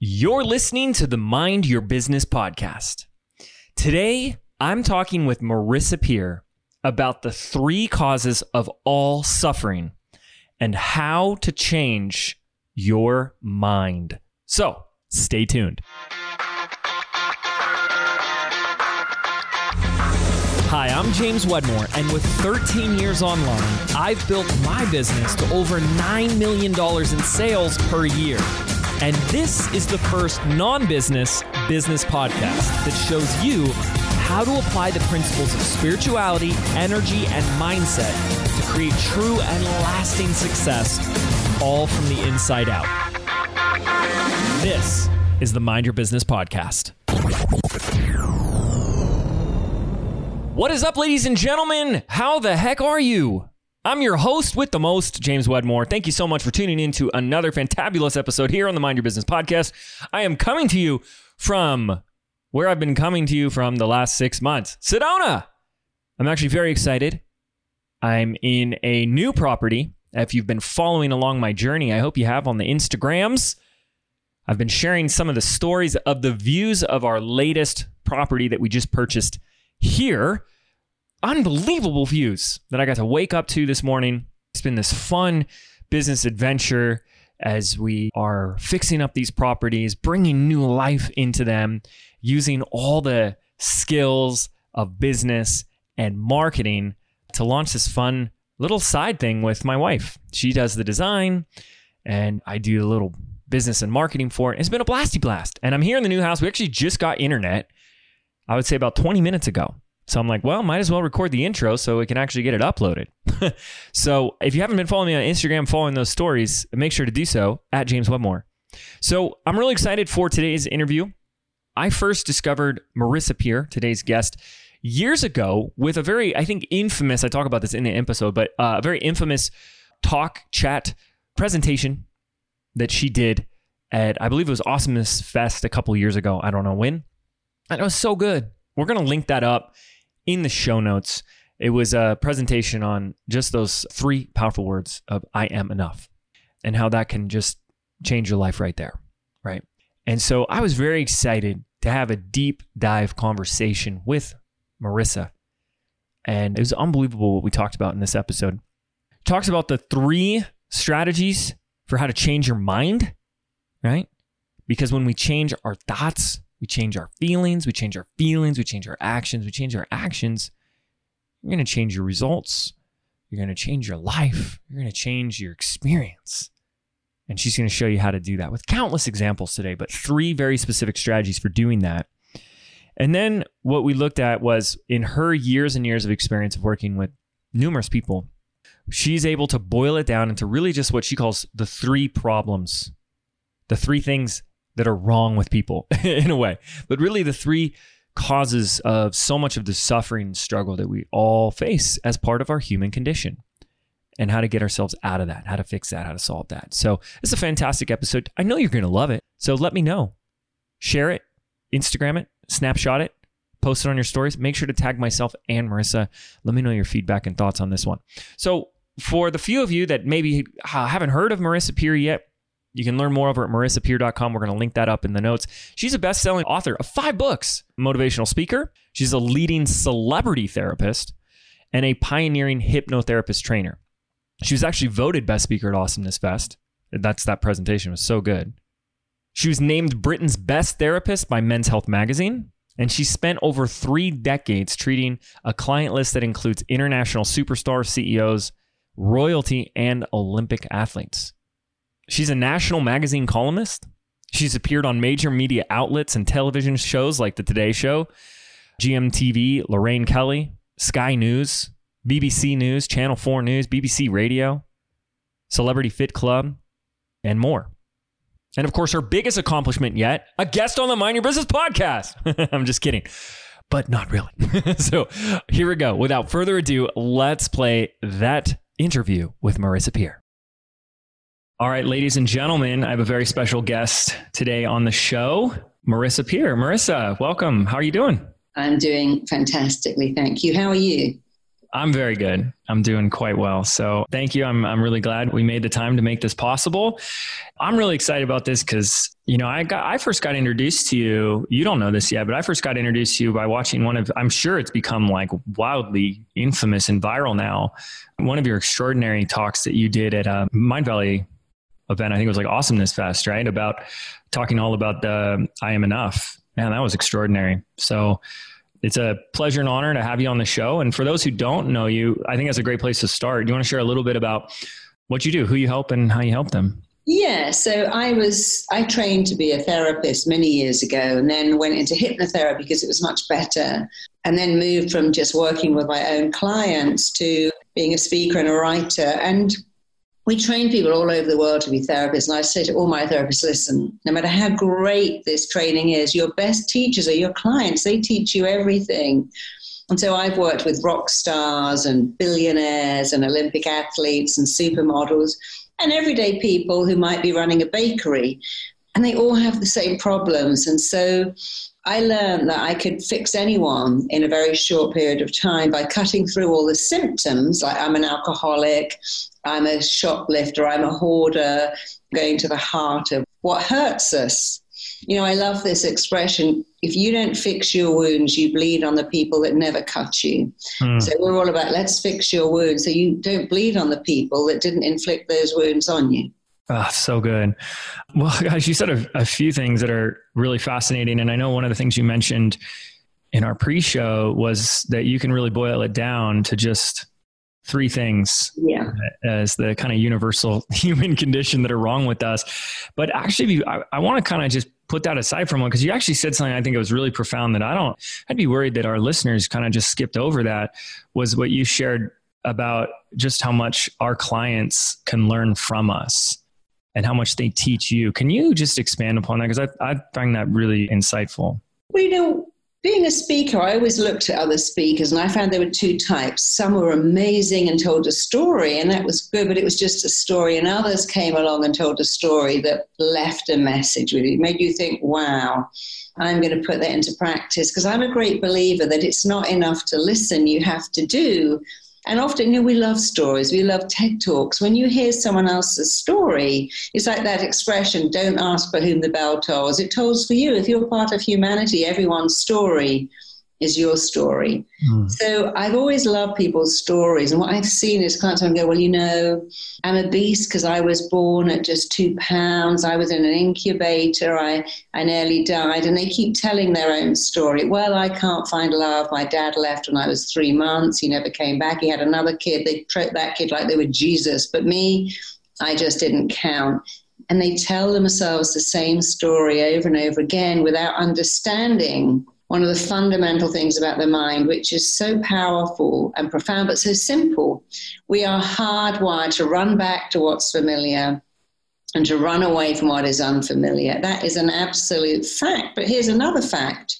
You're listening to the Mind Your Business podcast. Today, I'm talking with Marisa Peer about the three causes of all suffering and how to change your mind. So, stay tuned. Hi, I'm James Wedmore, and with 13 years online, I've built my business to over $9 million in sales per year. And this is the first non business business podcast that shows you how to apply the principles of spirituality, energy, and mindset to create true and lasting success, all from the inside out. This is the Mind Your Business podcast. What is up, ladies and gentlemen? How the heck are you? I'm your host with the most, James Wedmore. Thank you so much for tuning in to another fantabulous episode here on the Mind Your Business podcast. I am coming to you from where I've been coming to you from the last six months Sedona. I'm actually very excited. I'm in a new property. If you've been following along my journey, I hope you have on the Instagrams. I've been sharing some of the stories of the views of our latest property that we just purchased here unbelievable views that I got to wake up to this morning. It's been this fun business adventure as we are fixing up these properties, bringing new life into them, using all the skills of business and marketing to launch this fun little side thing with my wife. She does the design and I do a little business and marketing for it. It's been a blasty blast. And I'm here in the new house. We actually just got internet, I would say about 20 minutes ago. So I'm like, well, might as well record the intro so we can actually get it uploaded. so if you haven't been following me on Instagram, following those stories, make sure to do so at James Wedmore. So I'm really excited for today's interview. I first discovered Marisa Peer, today's guest, years ago with a very, I think, infamous, I talk about this in the episode, but uh, a very infamous talk chat presentation that she did at, I believe it was Awesomeness Fest a couple years ago. I don't know when. And it was so good. We're going to link that up in the show notes. It was a presentation on just those three powerful words of I am enough and how that can just change your life right there. Right. And so I was very excited to have a deep dive conversation with Marisa. And it was unbelievable what we talked about in this episode. Talks about the three strategies for how to change your mind, right? Because when we change our thoughts, we change our feelings, we change our feelings, we change our actions, we change our actions. You're going to change your results. You're going to change your life. You're going to change your experience. And she's going to show you how to do that with countless examples today, but three very specific strategies for doing that. And then what we looked at was in her years and years of experience of working with numerous people, she's able to boil it down into really just what she calls the three problems, the three things that are wrong with people in a way. But really, the three causes of so much of the suffering struggle that we all face as part of our human condition and how to get ourselves out of that, how to fix that, how to solve that. So, it's a fantastic episode. I know you're going to love it. So, let me know. Share it, Instagram it, snapshot it, post it on your stories. Make sure to tag myself and Marisa. Let me know your feedback and thoughts on this one. So, for the few of you that maybe uh, haven't heard of Marisa Peer yet, you can learn more over at marisapeer.com. We're going to link that up in the notes. She's a best selling author of five books, motivational speaker. She's a leading celebrity therapist and a pioneering hypnotherapist trainer. She was actually voted best speaker at Awesomeness Fest. That's that presentation was so good. She was named Britain's best therapist by Men's Health magazine, and she spent over three decades treating a client list that includes international superstar CEOs, royalty, and Olympic athletes. She's a national magazine columnist. She's appeared on major media outlets and television shows like The Today Show, GMTV, Lorraine Kelly, Sky News, BBC News, Channel 4 News, BBC Radio, Celebrity Fit Club, and more. And of course, her biggest accomplishment yet, a guest on the Mind Your Business podcast. I'm just kidding, but not really. so here we go. Without further ado, let's play that interview with Marisa Peer. All right, ladies and gentlemen, I have a very special guest today on the show, Marisa Peer. Marisa, welcome. How are you doing? I'm doing fantastically. Thank you. How are you? I'm very good. I'm doing quite well. So thank you. I'm, I'm really glad we made the time to make this possible. I'm really excited about this because, you know, I got, I first got introduced to you. You don't know this yet, but I first got introduced to you by watching one of, I'm sure it's become like wildly infamous and viral now. One of your extraordinary talks that you did at uh, Mind Mindvalley event. I think it was like Awesomeness Fest, right? About talking all about the I am enough. Man, that was extraordinary. So, it's a pleasure and honor to have you on the show. And for those who don't know you, I think that's a great place to start. Do you want to share a little bit about what you do, who you help, and how you help them? Yeah, so I was I trained to be a therapist many years ago, and then went into hypnotherapy because it was much better, and then moved from just working with my own clients to being a speaker and a writer. And we train people all over the world to be therapists. And I say to all my therapists, listen, no matter how great this training is, your best teachers are your clients. They teach you everything. And so I've worked with rock stars and billionaires and Olympic athletes and supermodels and everyday people who might be running a bakery. And they all have the same problems. And so I learned that I could fix anyone in a very short period of time by cutting through all the symptoms, like I'm an alcoholic, I'm a shoplifter, I'm a hoarder, going to the heart of what hurts us. You know, I love this expression if you don't fix your wounds, you bleed on the people that never cut you. Mm. So we're all about let's fix your wounds so you don't bleed on the people that didn't inflict those wounds on you. Oh, so good. Well, guys, you said a, a, few things that are really fascinating. And I know one of the things you mentioned in our pre show was that you can really boil it down to just three things yeah. as the kind of universal human condition that are wrong with us. But actually, I, I want to kind of just put that aside from one because you actually said something I think it was really profound that I don't, I'd be worried that our listeners kind of just skipped over that was what you shared about just how much our clients can learn from us and how much they teach you. Can you just expand upon that? Because I, I find that really insightful. Well, you know, being a speaker, I always looked at other speakers and I found there were two types. Some were amazing and told a story, and that was good, but it was just a story. And others came along and told a story that left a message with you, made you think, wow, I'm going to put that into practice. Because I'm a great believer that it's not enough to listen, you have to do. And often, you know, we love stories, we love TED Talks. When you hear someone else's story, it's like that expression, don't ask for whom the bell tolls. It tolls for you. If you're part of humanity, everyone's story is your story. Mm. So I've always loved people's stories. And what I've seen is clients go, well, you know, I'm a beast because I was born at just two pounds. I was in an incubator. I, I nearly died. And they keep telling their own story. Well, I can't find love. My dad left when I was three months. He never came back. He had another kid. They treat that kid like they were Jesus. But me, I just didn't count and they tell themselves the same story over and over again without understanding one of the fundamental things about the mind, which is so powerful and profound, but so simple. We are hardwired to run back to what's familiar and to run away from what is unfamiliar. That is an absolute fact. But here's another fact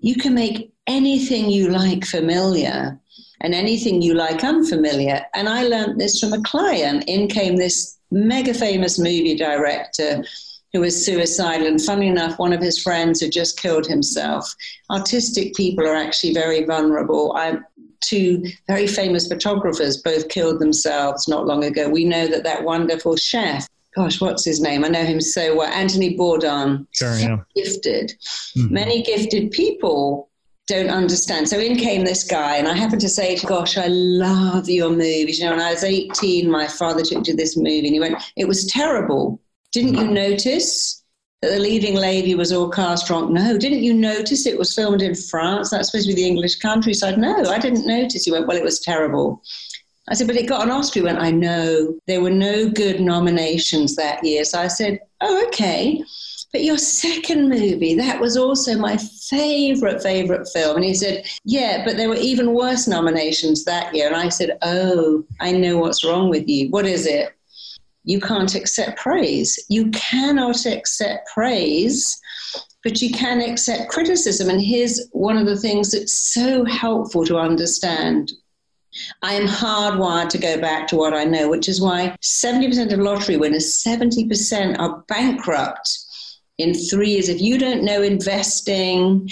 you can make anything you like familiar and anything you like unfamiliar. And I learned this from a client. In came this mega famous movie director who was suicidal. And funny enough, one of his friends had just killed himself. Artistic people are actually very vulnerable. I, two very famous photographers both killed themselves not long ago. We know that that wonderful chef, gosh, what's his name? I know him so well, Anthony Bourdain. Sure, yeah. Gifted. Mm-hmm. Many gifted people don't understand. So in came this guy, and I happened to say, "Gosh, I love your movies." You know, when I was 18, my father took me to this movie, and he went, "It was terrible." Didn't you notice that the leading lady was all cast drunk? No. Didn't you notice it was filmed in France? That's supposed to be the English countryside. No, I didn't notice. He went, Well, it was terrible. I said, But it got an Oscar. He went, I know. There were no good nominations that year. So I said, Oh, okay. But your second movie, that was also my favorite, favorite film. And he said, Yeah, but there were even worse nominations that year. And I said, Oh, I know what's wrong with you. What is it? You can't accept praise. You cannot accept praise, but you can accept criticism. And here's one of the things that's so helpful to understand. I am hardwired to go back to what I know, which is why 70% of lottery winners, 70% are bankrupt in three years. If you don't know investing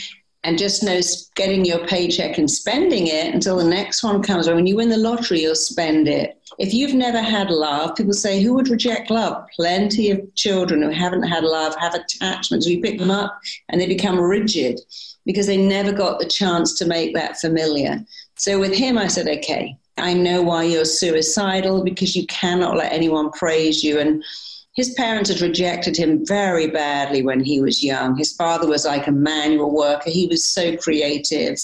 and just know getting your paycheck and spending it until the next one comes. Or when you win the lottery, you'll spend it. If you've never had love, people say, who would reject love? Plenty of children who haven't had love have attachments. We pick them up and they become rigid because they never got the chance to make that familiar. So with him, I said, okay, I know why you're suicidal because you cannot let anyone praise you. And his parents had rejected him very badly when he was young. His father was like a manual worker, he was so creative.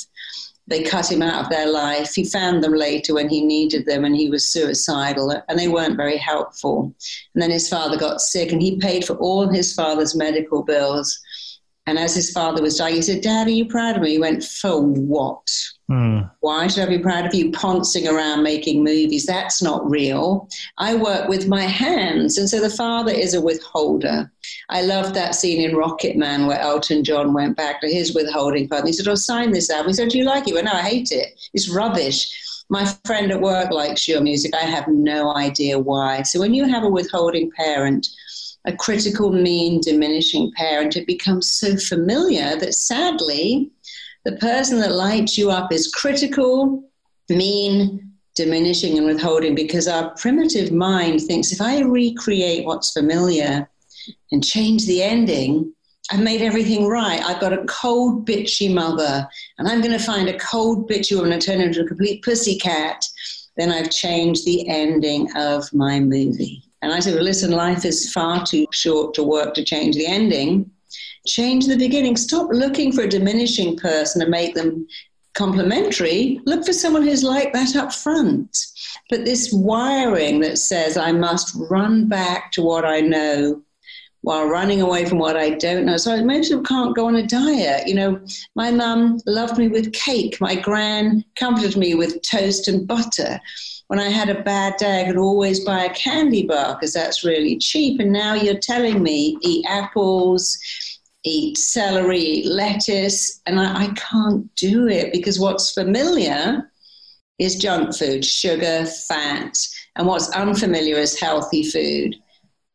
They cut him out of their life. He found them later when he needed them and he was suicidal, and they weren't very helpful. And then his father got sick, and he paid for all his father's medical bills. And as his father was dying, he said, Dad, are you proud of me? He went, For what? Mm. Why should I be proud of you poncing around making movies? That's not real. I work with my hands. And so the father is a withholder. I love that scene in Rocket Man where Elton John went back to his withholding part. He said, I'll sign this album. He said, Do you like it? Well, no, I hate it. It's rubbish. My friend at work likes your music. I have no idea why. So when you have a withholding parent, a critical, mean, diminishing parent, it becomes so familiar that sadly, the person that lights you up is critical, mean, diminishing, and withholding because our primitive mind thinks if I recreate what's familiar and change the ending, I've made everything right. I've got a cold, bitchy mother, and I'm going to find a cold, bitchy woman and turn her into a complete pussycat. Then I've changed the ending of my movie. And I said, well, listen, life is far too short to work to change the ending. Change the beginning. Stop looking for a diminishing person and make them complementary. Look for someone who's like that up front. But this wiring that says I must run back to what I know while running away from what I don't know. So most people can't go on a diet. You know, my mum loved me with cake. My gran comforted me with toast and butter when I had a bad day, I could always buy a candy bar because that's really cheap. And now you're telling me eat apples, eat celery, eat lettuce, and I, I can't do it because what's familiar is junk food, sugar, fat, and what's unfamiliar is healthy food.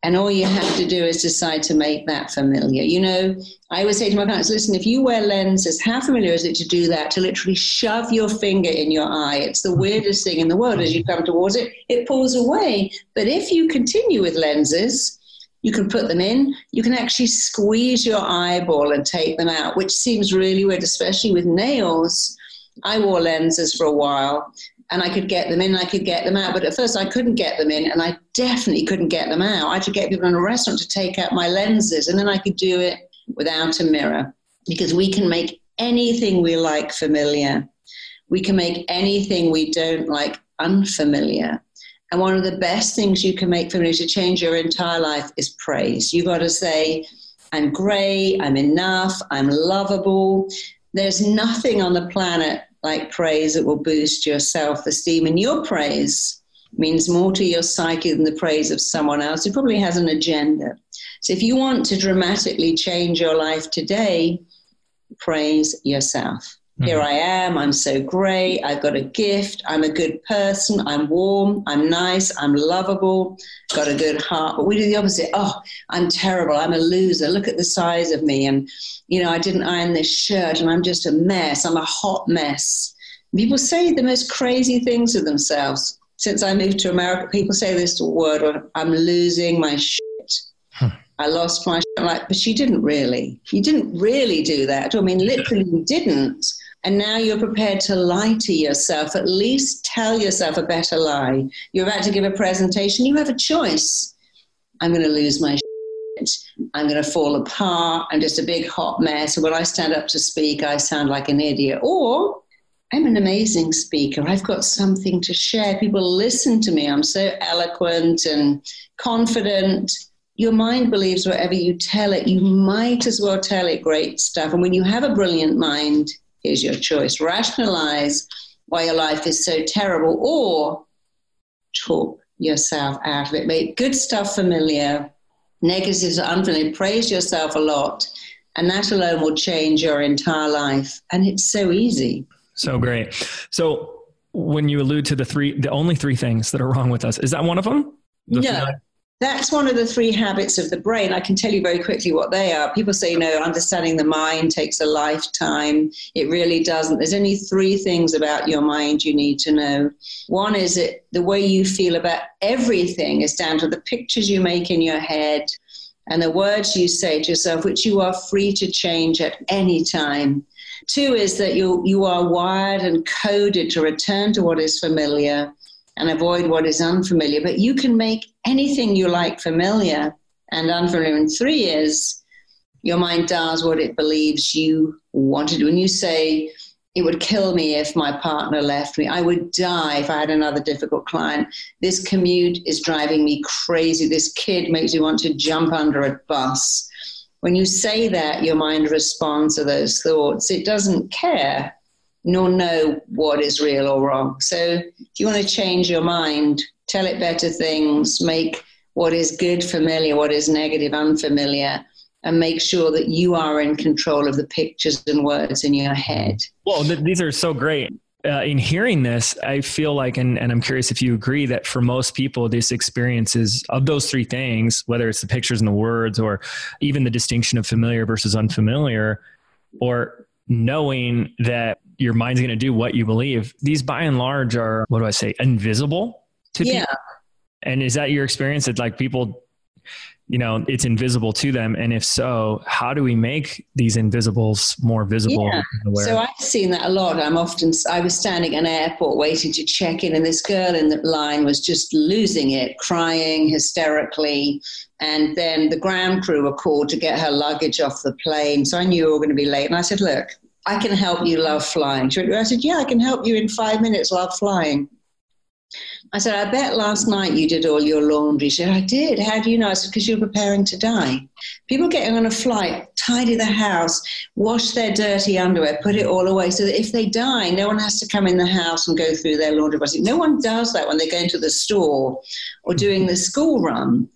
And all you have to do is decide to make that familiar. You know, I always say to my clients, listen, if you wear lenses, how familiar is it to do that? To literally shove your finger in your eye. It's the weirdest thing in the world. As you come towards it, it pulls away. But if you continue with lenses, you can put them in. You can actually squeeze your eyeball and take them out, which seems really weird, especially with nails. I wore lenses for a while and I could get them in, I could get them out. But at first, I couldn't get them in, and I definitely couldn't get them out. I had to get people in a restaurant to take out my lenses, and then I could do it without a mirror because we can make anything we like familiar. We can make anything we don't like unfamiliar. And one of the best things you can make familiar to change your entire life is praise. You've got to say, I'm great, I'm enough, I'm lovable. There's nothing on the planet like praise that will boost your self esteem. And your praise means more to your psyche than the praise of someone else who probably has an agenda. So if you want to dramatically change your life today, praise yourself. Here mm-hmm. I am. I'm so great. I've got a gift. I'm a good person. I'm warm. I'm nice. I'm lovable. Got a good heart. But we do the opposite. Oh, I'm terrible. I'm a loser. Look at the size of me. And, you know, I didn't iron this shirt and I'm just a mess. I'm a hot mess. People say the most crazy things to themselves. Since I moved to America, people say this word, I'm losing my shit. Huh. I lost my shit. Like, but she didn't really. You didn't really do that. I mean, literally, you didn't and now you're prepared to lie to yourself, at least tell yourself a better lie. You're about to give a presentation, you have a choice. I'm going to lose my shit. I'm going to fall apart. I'm just a big hot mess. When I stand up to speak, I sound like an idiot. Or I'm an amazing speaker. I've got something to share. People listen to me. I'm so eloquent and confident. Your mind believes whatever you tell it. You might as well tell it great stuff. And when you have a brilliant mind, Here's your choice. Rationalize why your life is so terrible or talk yourself out of it. Make good stuff familiar, negatives are unfamiliar. Praise yourself a lot, and that alone will change your entire life. And it's so easy. So great. So when you allude to the three, the only three things that are wrong with us, is that one of them? The no. That's one of the three habits of the brain. I can tell you very quickly what they are. People say, you know, understanding the mind takes a lifetime. It really doesn't. There's only three things about your mind you need to know. One is that the way you feel about everything is down to the pictures you make in your head and the words you say to yourself, which you are free to change at any time. Two is that you, you are wired and coded to return to what is familiar and avoid what is unfamiliar. But you can make anything you like familiar and unfamiliar. And three is your mind does what it believes you wanted. To. When you say, it would kill me if my partner left me. I would die if I had another difficult client. This commute is driving me crazy. This kid makes me want to jump under a bus. When you say that, your mind responds to those thoughts. It doesn't care nor know what is real or wrong. So if you want to change your mind, tell it better things, make what is good familiar, what is negative unfamiliar, and make sure that you are in control of the pictures and words in your head. Well, th- these are so great. Uh, in hearing this, I feel like, and, and I'm curious if you agree, that for most people, this experiences of those three things, whether it's the pictures and the words, or even the distinction of familiar versus unfamiliar, or knowing that your mind's going to do what you believe. These by and large are, what do I say, invisible to yeah. people. And is that your experience that like people, you know, it's invisible to them? And if so, how do we make these invisibles more visible? Yeah. So I've seen that a lot. I'm often, I was standing at an airport waiting to check in, and this girl in the line was just losing it, crying hysterically. And then the ground crew were called to get her luggage off the plane. So I knew we were going to be late. And I said, Look, I can help you love flying. I said, Yeah, I can help you in five minutes love flying. I said, I bet last night you did all your laundry. She said, I did. How do you know? I said, because you're preparing to die. People getting on a flight tidy the house, wash their dirty underwear, put it all away so that if they die, no one has to come in the house and go through their laundry. No one does that when they're going to the store or doing the school run.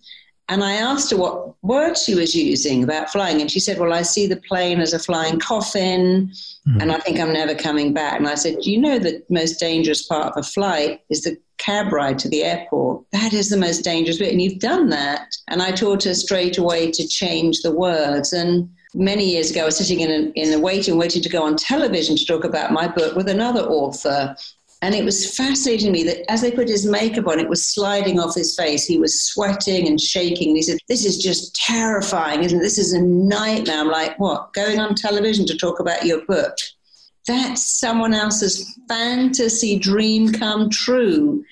And I asked her what word she was using about flying. And she said, Well, I see the plane as a flying coffin, mm-hmm. and I think I'm never coming back. And I said, You know, the most dangerous part of a flight is the cab ride to the airport. That is the most dangerous bit. And you've done that. And I taught her straight away to change the words. And many years ago, I was sitting in a, in a waiting, waiting to go on television to talk about my book with another author. And it was fascinating to me that as they put his makeup on, it was sliding off his face. He was sweating and shaking. And he said, This is just terrifying, isn't it? This is a nightmare. I'm like, What? Going on television to talk about your book? That's someone else's fantasy dream come true.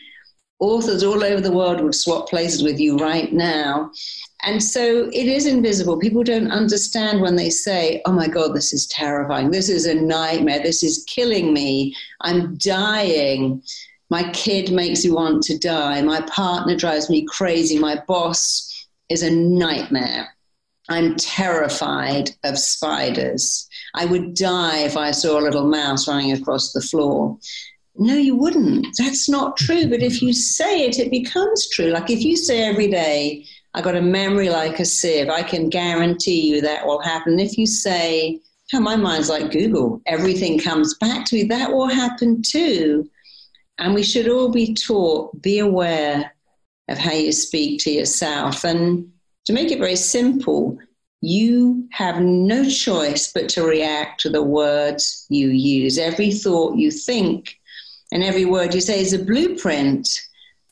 Authors all over the world would swap places with you right now. And so it is invisible. People don't understand when they say, oh my God, this is terrifying. This is a nightmare. This is killing me. I'm dying. My kid makes me want to die. My partner drives me crazy. My boss is a nightmare. I'm terrified of spiders. I would die if I saw a little mouse running across the floor. No, you wouldn't. That's not true. But if you say it, it becomes true. Like if you say every day, I got a memory like a sieve. I can guarantee you that will happen. If you say, oh, my mind's like Google, everything comes back to me, that will happen too. And we should all be taught, be aware of how you speak to yourself. And to make it very simple, you have no choice but to react to the words you use. Every thought you think and every word you say is a blueprint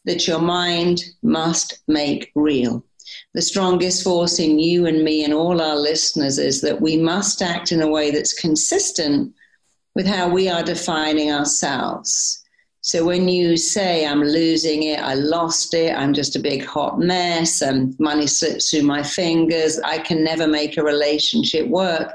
that your mind must make real the strongest force in you and me and all our listeners is that we must act in a way that's consistent with how we are defining ourselves. So when you say, I'm losing it, I lost it, I'm just a big hot mess, and money slips through my fingers, I can never make a relationship work,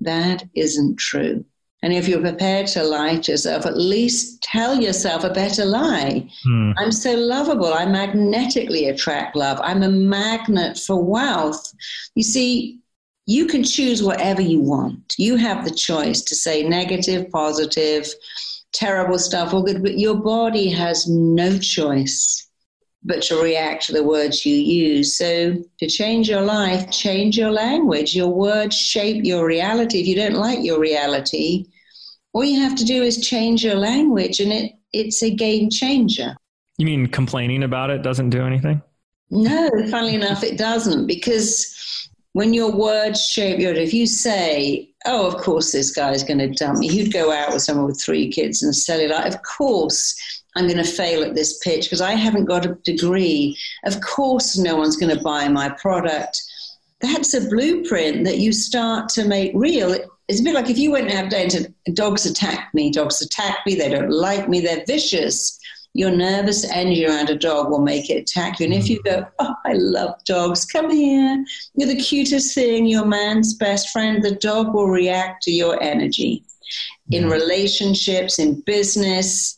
that isn't true. And if you're prepared to lie to yourself, at least tell yourself a better lie. Hmm. I'm so lovable. I magnetically attract love. I'm a magnet for wealth. You see, you can choose whatever you want. You have the choice to say negative, positive, terrible stuff, or good, but your body has no choice but to react to the words you use. So, to change your life, change your language. Your words shape your reality. If you don't like your reality, all you have to do is change your language, and it, it's a game changer. You mean complaining about it doesn't do anything? No, funnily enough, it doesn't because when your words shape your, if you say, oh, of course this guy's going to dump me, you'd go out with someone with three kids and sell it. Of course I'm going to fail at this pitch because I haven't got a degree. Of course no one's going to buy my product. That's a blueprint that you start to make real. It's a bit like if you went out day and dogs attack me, dogs attack me, they don't like me, they're vicious your nervous energy around a dog will make it attack you. And if you go, oh, I love dogs, come here, you're the cutest thing, you're man's best friend, the dog will react to your energy. In relationships, in business,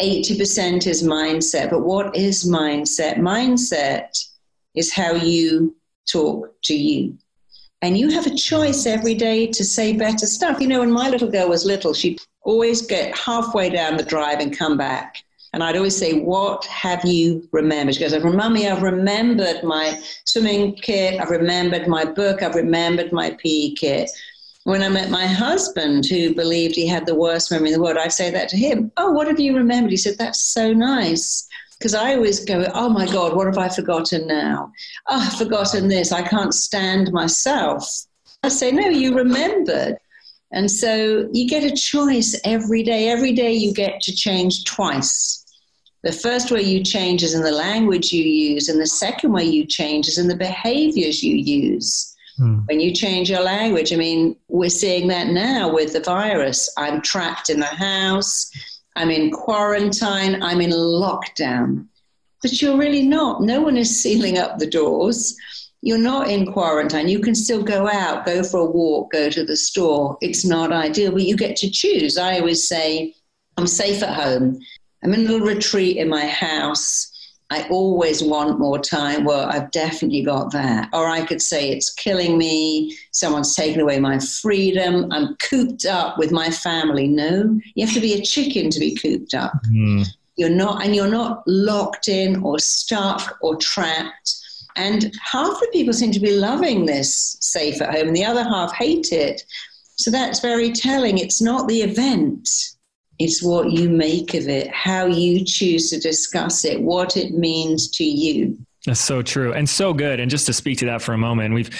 80% is mindset. But what is mindset? Mindset is how you talk to you. And you have a choice every day to say better stuff. You know, when my little girl was little, she'd always get halfway down the drive and come back. And I'd always say, What have you remembered? She goes, Mummy, I've remembered my swimming kit, I've remembered my book, I've remembered my PE kit. When I met my husband, who believed he had the worst memory in the world, I'd say that to him. Oh, what have you remembered? He said, That's so nice. Because I always go, Oh my God, what have I forgotten now? Oh, I've forgotten this. I can't stand myself. I say, No, you remembered. And so you get a choice every day. Every day you get to change twice. The first way you change is in the language you use, and the second way you change is in the behaviors you use. Hmm. When you change your language, I mean, we're seeing that now with the virus. I'm trapped in the house, I'm in quarantine, I'm in lockdown. But you're really not. No one is sealing up the doors. You're not in quarantine. You can still go out, go for a walk, go to the store. It's not ideal, but you get to choose. I always say, I'm safe at home. I'm in a little retreat in my house. I always want more time. Well, I've definitely got that. Or I could say it's killing me. Someone's taken away my freedom. I'm cooped up with my family. No, you have to be a chicken to be cooped up. Mm. You're not, and you're not locked in or stuck or trapped. And half the people seem to be loving this safe at home, and the other half hate it. So that's very telling. It's not the event it's what you make of it, how you choose to discuss it, what it means to you. That's so true and so good. And just to speak to that for a moment, we've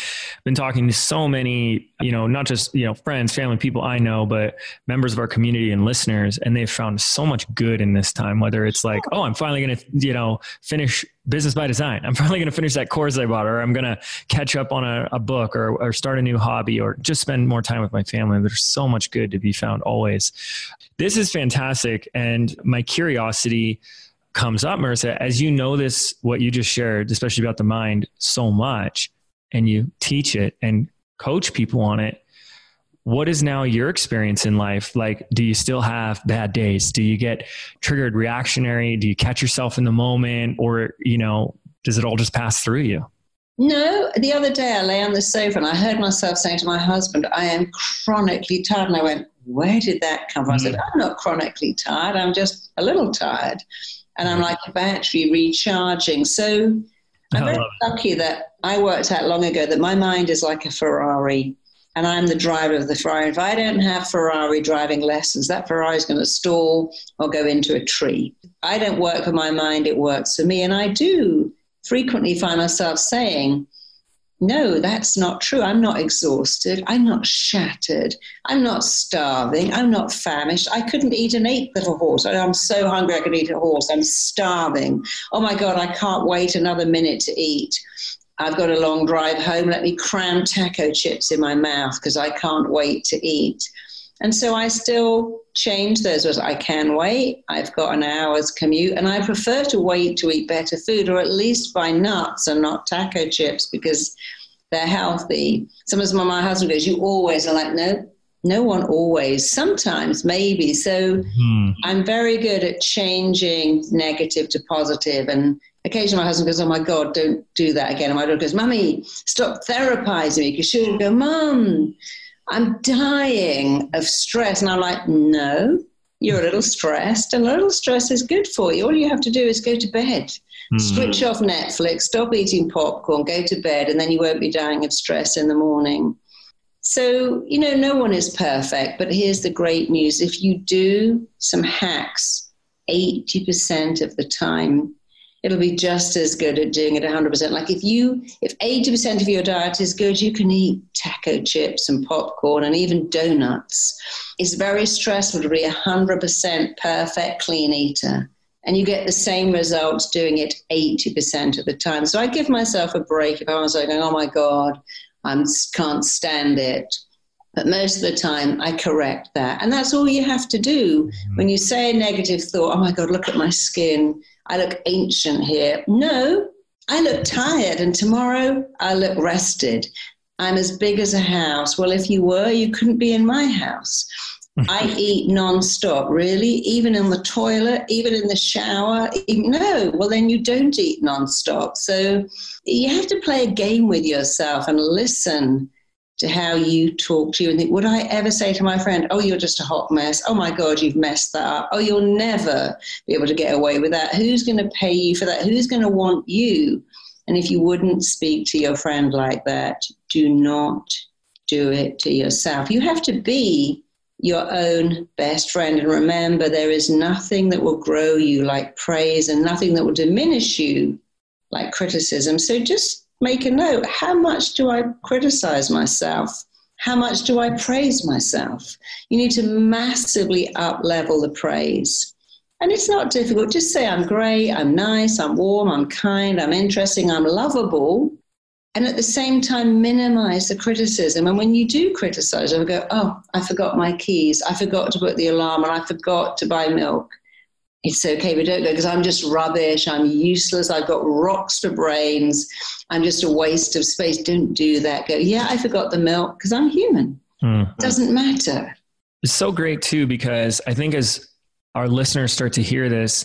been talking to so many, you know, not just, you know, friends, family, people I know, but members of our community and listeners. And they've found so much good in this time, whether it's like, oh, I'm finally going to, you know, finish business by design. I'm finally going to finish that course I bought, or I'm going to catch up on a, a book or, or start a new hobby or just spend more time with my family. There's so much good to be found always. This is fantastic. And my curiosity, comes up, Marisa, as you know this, what you just shared, especially about the mind so much, and you teach it and coach people on it, what is now your experience in life? Like, do you still have bad days? Do you get triggered reactionary? Do you catch yourself in the moment? Or, you know, does it all just pass through you? No, the other day I lay on the sofa and I heard myself saying to my husband, I am chronically tired. And I went, Where did that come from? I said, mm. I'm not chronically tired. I'm just a little tired and I'm like a battery recharging. So I'm very lucky that I worked out long ago that my mind is like a Ferrari and I'm the driver of the Ferrari. If I don't have Ferrari driving lessons, that Ferrari is going to stall or go into a tree. I don't work for my mind, it works for me. And I do frequently find myself saying, no, that's not true. I'm not exhausted. I'm not shattered. I'm not starving. I'm not famished. I couldn't eat an eighth of a horse. Oh, I'm so hungry I could eat a horse. I'm starving. Oh my God, I can't wait another minute to eat. I've got a long drive home. Let me cram taco chips in my mouth because I can't wait to eat. And so I still change those words. I can wait. I've got an hour's commute, and I prefer to wait to eat better food, or at least buy nuts and not taco chips because they're healthy. Sometimes my husband goes, "You always," are like, "No, no one always. Sometimes, maybe." So hmm. I'm very good at changing negative to positive, and occasionally my husband goes, "Oh my God, don't do that again." And my daughter goes, "Mummy, stop therapizing me," because she'll go, "Mum." I'm dying of stress. And I'm like, no, you're a little stressed, and a little stress is good for you. All you have to do is go to bed. Mm. Switch off Netflix, stop eating popcorn, go to bed, and then you won't be dying of stress in the morning. So, you know, no one is perfect, but here's the great news. If you do some hacks 80% of the time, it'll be just as good at doing it 100%. Like if you, if 80% of your diet is good, you can eat taco chips and popcorn and even donuts. It's very stressful to be 100% perfect clean eater. And you get the same results doing it 80% of the time. So I give myself a break if I was like, oh my God, I can't stand it. But most of the time, I correct that. And that's all you have to do. Mm-hmm. When you say a negative thought, oh my God, look at my skin I look ancient here. No, I look tired, and tomorrow I look rested. I'm as big as a house. Well, if you were, you couldn't be in my house. I eat nonstop, really, even in the toilet, even in the shower. No, well, then you don't eat nonstop. So you have to play a game with yourself and listen to how you talk to you and think, would I ever say to my friend, oh, you're just a hot mess? Oh my God, you've messed that up. Oh, you'll never be able to get away with that. Who's going to pay you for that? Who's going to want you? And if you wouldn't speak to your friend like that, do not do it to yourself. You have to be your own best friend. And remember, there is nothing that will grow you like praise and nothing that will diminish you like criticism. So just make a note how much do I criticize myself? How much do I praise myself? You need to massively up level the praise. And it's not difficult. Just say, I'm great, I'm nice, I'm warm, I'm kind, I'm interesting, I'm lovable. And at the same time, minimize the criticism. And when you do criticize, I go, oh, I forgot my keys. I forgot to put the alarm on. I forgot to buy milk it's okay, but don't go because I'm just rubbish. I'm useless. I've got rocks for brains. I'm just a waste of space. Don't do that. Go, yeah, I forgot the milk because I'm human. Mm-hmm. It doesn't matter. It's so great too because I think as our listeners start to hear this,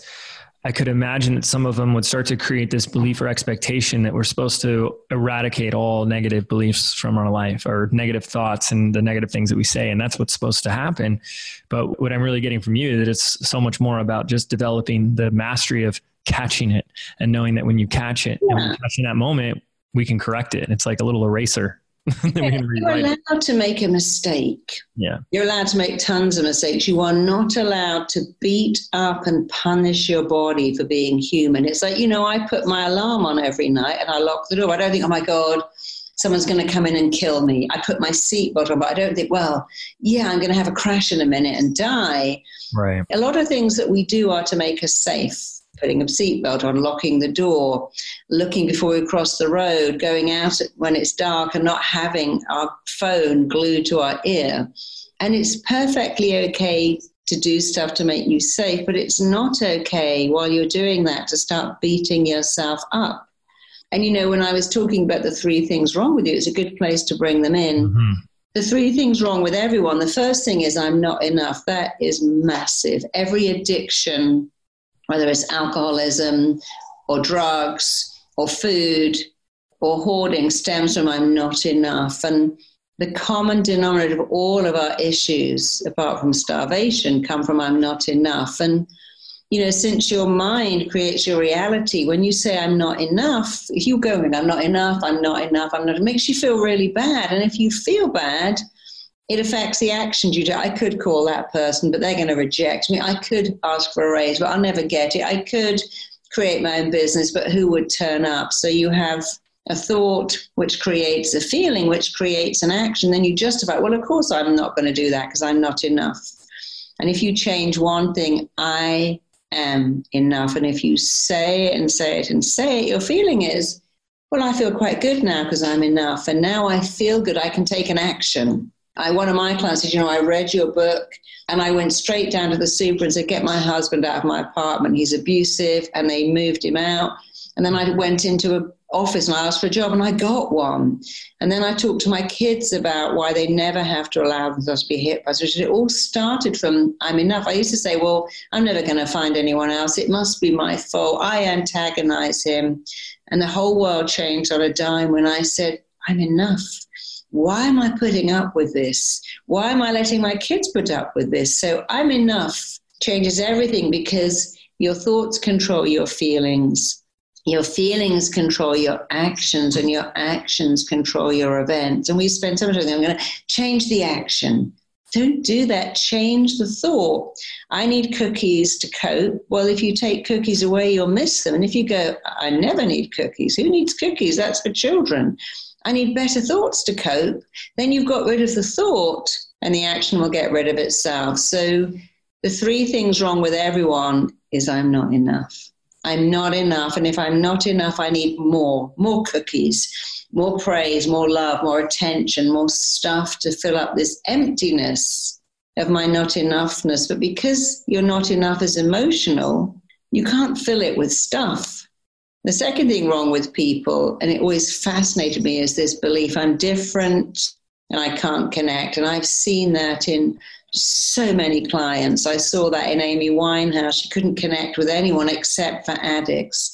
I could imagine that some of them would start to create this belief or expectation that we're supposed to eradicate all negative beliefs from our life or negative thoughts and the negative things that we say. And that's what's supposed to happen. But what I'm really getting from you is that it's so much more about just developing the mastery of catching it and knowing that when you catch it yeah. and when you catch in that moment, we can correct it. It's like a little eraser you're allowed to make a mistake. Yeah. You're allowed to make tons of mistakes. You are not allowed to beat up and punish your body for being human. It's like, you know, I put my alarm on every night and I lock the door. I don't think, oh my God, someone's going to come in and kill me. I put my seatbelt on, but I don't think, well, yeah, I'm going to have a crash in a minute and die. Right. A lot of things that we do are to make us safe putting a seatbelt on, locking the door, looking before we cross the road, going out when it's dark and not having our phone glued to our ear. And it's perfectly okay to do stuff to make you safe, but it's not okay while you're doing that to start beating yourself up. And you know, when I was talking about the three things wrong with you, it's a good place to bring them in. Mm-hmm. The three things wrong with everyone. The first thing is I'm not enough. That is massive. Every addiction whether it's alcoholism or drugs or food or hoarding, stems from I'm not enough. And the common denominator of all of our issues, apart from starvation, come from I'm not enough. And you know, since your mind creates your reality, when you say I'm not enough, if you go in, I'm not enough, I'm not enough, I'm not, it makes you feel really bad. And if you feel bad, it affects the actions you do. I could call that person, but they're going to reject me. I could ask for a raise, but I'll never get it. I could create my own business, but who would turn up? So you have a thought which creates a feeling, which creates an action. Then you justify, well, of course I'm not going to do that because I'm not enough. And if you change one thing, I am enough. And if you say it and say it and say it, your feeling is, well, I feel quite good now because I'm enough. And now I feel good. I can take an action. I, one of my clients said, you know, I read your book and I went straight down to the super and said, get my husband out of my apartment. He's abusive. And they moved him out. And then I went into an office and I asked for a job and I got one. And then I talked to my kids about why they never have to allow themselves to be hit by such. It all started from I'm enough. I used to say, well, I'm never going to find anyone else. It must be my fault. I antagonize him. And the whole world changed on a dime when I said, I'm enough why am I putting up with this? Why am I letting my kids put up with this? So I'm enough changes everything because your thoughts control your feelings. Your feelings control your actions, and your actions control your events. And we spend so much time, I'm going to change the action. Don't do that. Change the thought. I need cookies to cope. Well, if you take cookies away, you'll miss them. And if you go, I never need cookies. Who needs cookies? That's for children. I need better thoughts to cope. Then you've got rid of the thought and the action will get rid of itself. So the three things wrong with everyone is I'm not enough. I'm not enough. And if I'm not enough, I need more, more cookies, more praise, more love, more attention, more stuff to fill up this emptiness of my not enoughness. But because you're not enough as emotional, you can't fill it with stuff. The second thing wrong with people, and it always fascinated me, is this belief I'm different and I can't connect. And I've seen that in so many clients. I saw that in Amy Winehouse. She couldn't connect with anyone except for addicts.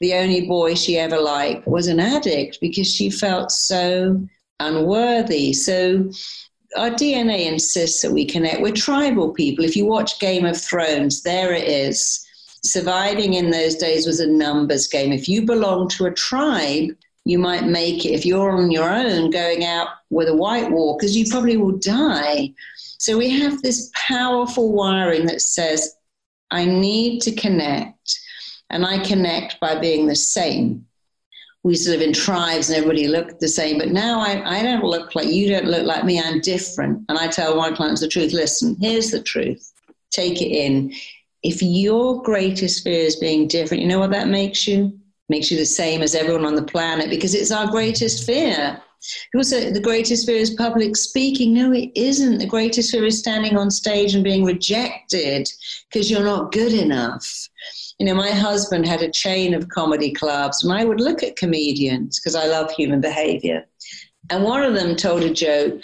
The only boy she ever liked was an addict because she felt so unworthy. So our DNA insists that we connect. We're tribal people. If you watch Game of Thrones, there it is. Surviving in those days was a numbers game. If you belong to a tribe, you might make it. If you're on your own going out with a white walkers, you probably will die. So we have this powerful wiring that says, I need to connect, and I connect by being the same. We used to live in tribes and everybody looked the same, but now I, I don't look like you don't look like me, I'm different. And I tell my clients the truth listen, here's the truth, take it in. If your greatest fear is being different, you know what that makes you? Makes you the same as everyone on the planet because it's our greatest fear. People say the greatest fear is public speaking. No, it isn't. The greatest fear is standing on stage and being rejected because you're not good enough. You know, my husband had a chain of comedy clubs, and I would look at comedians because I love human behavior. And one of them told a joke.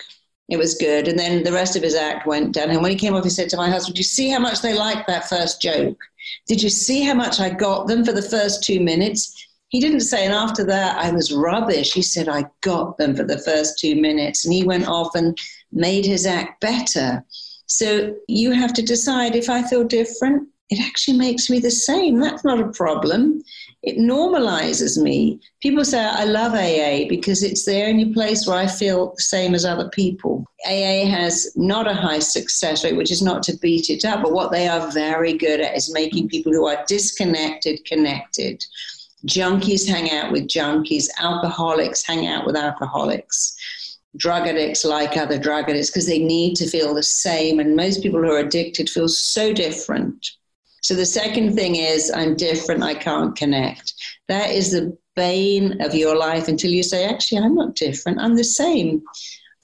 It was good. And then the rest of his act went down. And when he came off, he said to my husband, you see how much they liked that first joke? Did you see how much I got them for the first two minutes? he didn't say, and after that, I was rubbish. He said, I got them for the first two minutes. And he went off and made his act better. So you have to decide if I feel different, it actually makes me the same. That's not a problem. It normalizes me. People say, I love AA because it's the only place where I feel the same as other people. AA has not a high success rate, which is not to beat it up, but what they are very good at is making people who are disconnected connected. Junkies hang out with junkies, alcoholics hang out with alcoholics. Drug addicts like other drug addicts because they need to feel the same. And most people who are addicted feel so different. So the second thing is, I'm different, I can't connect. That is the bane of your life until you say, actually, I'm not different, I'm the same.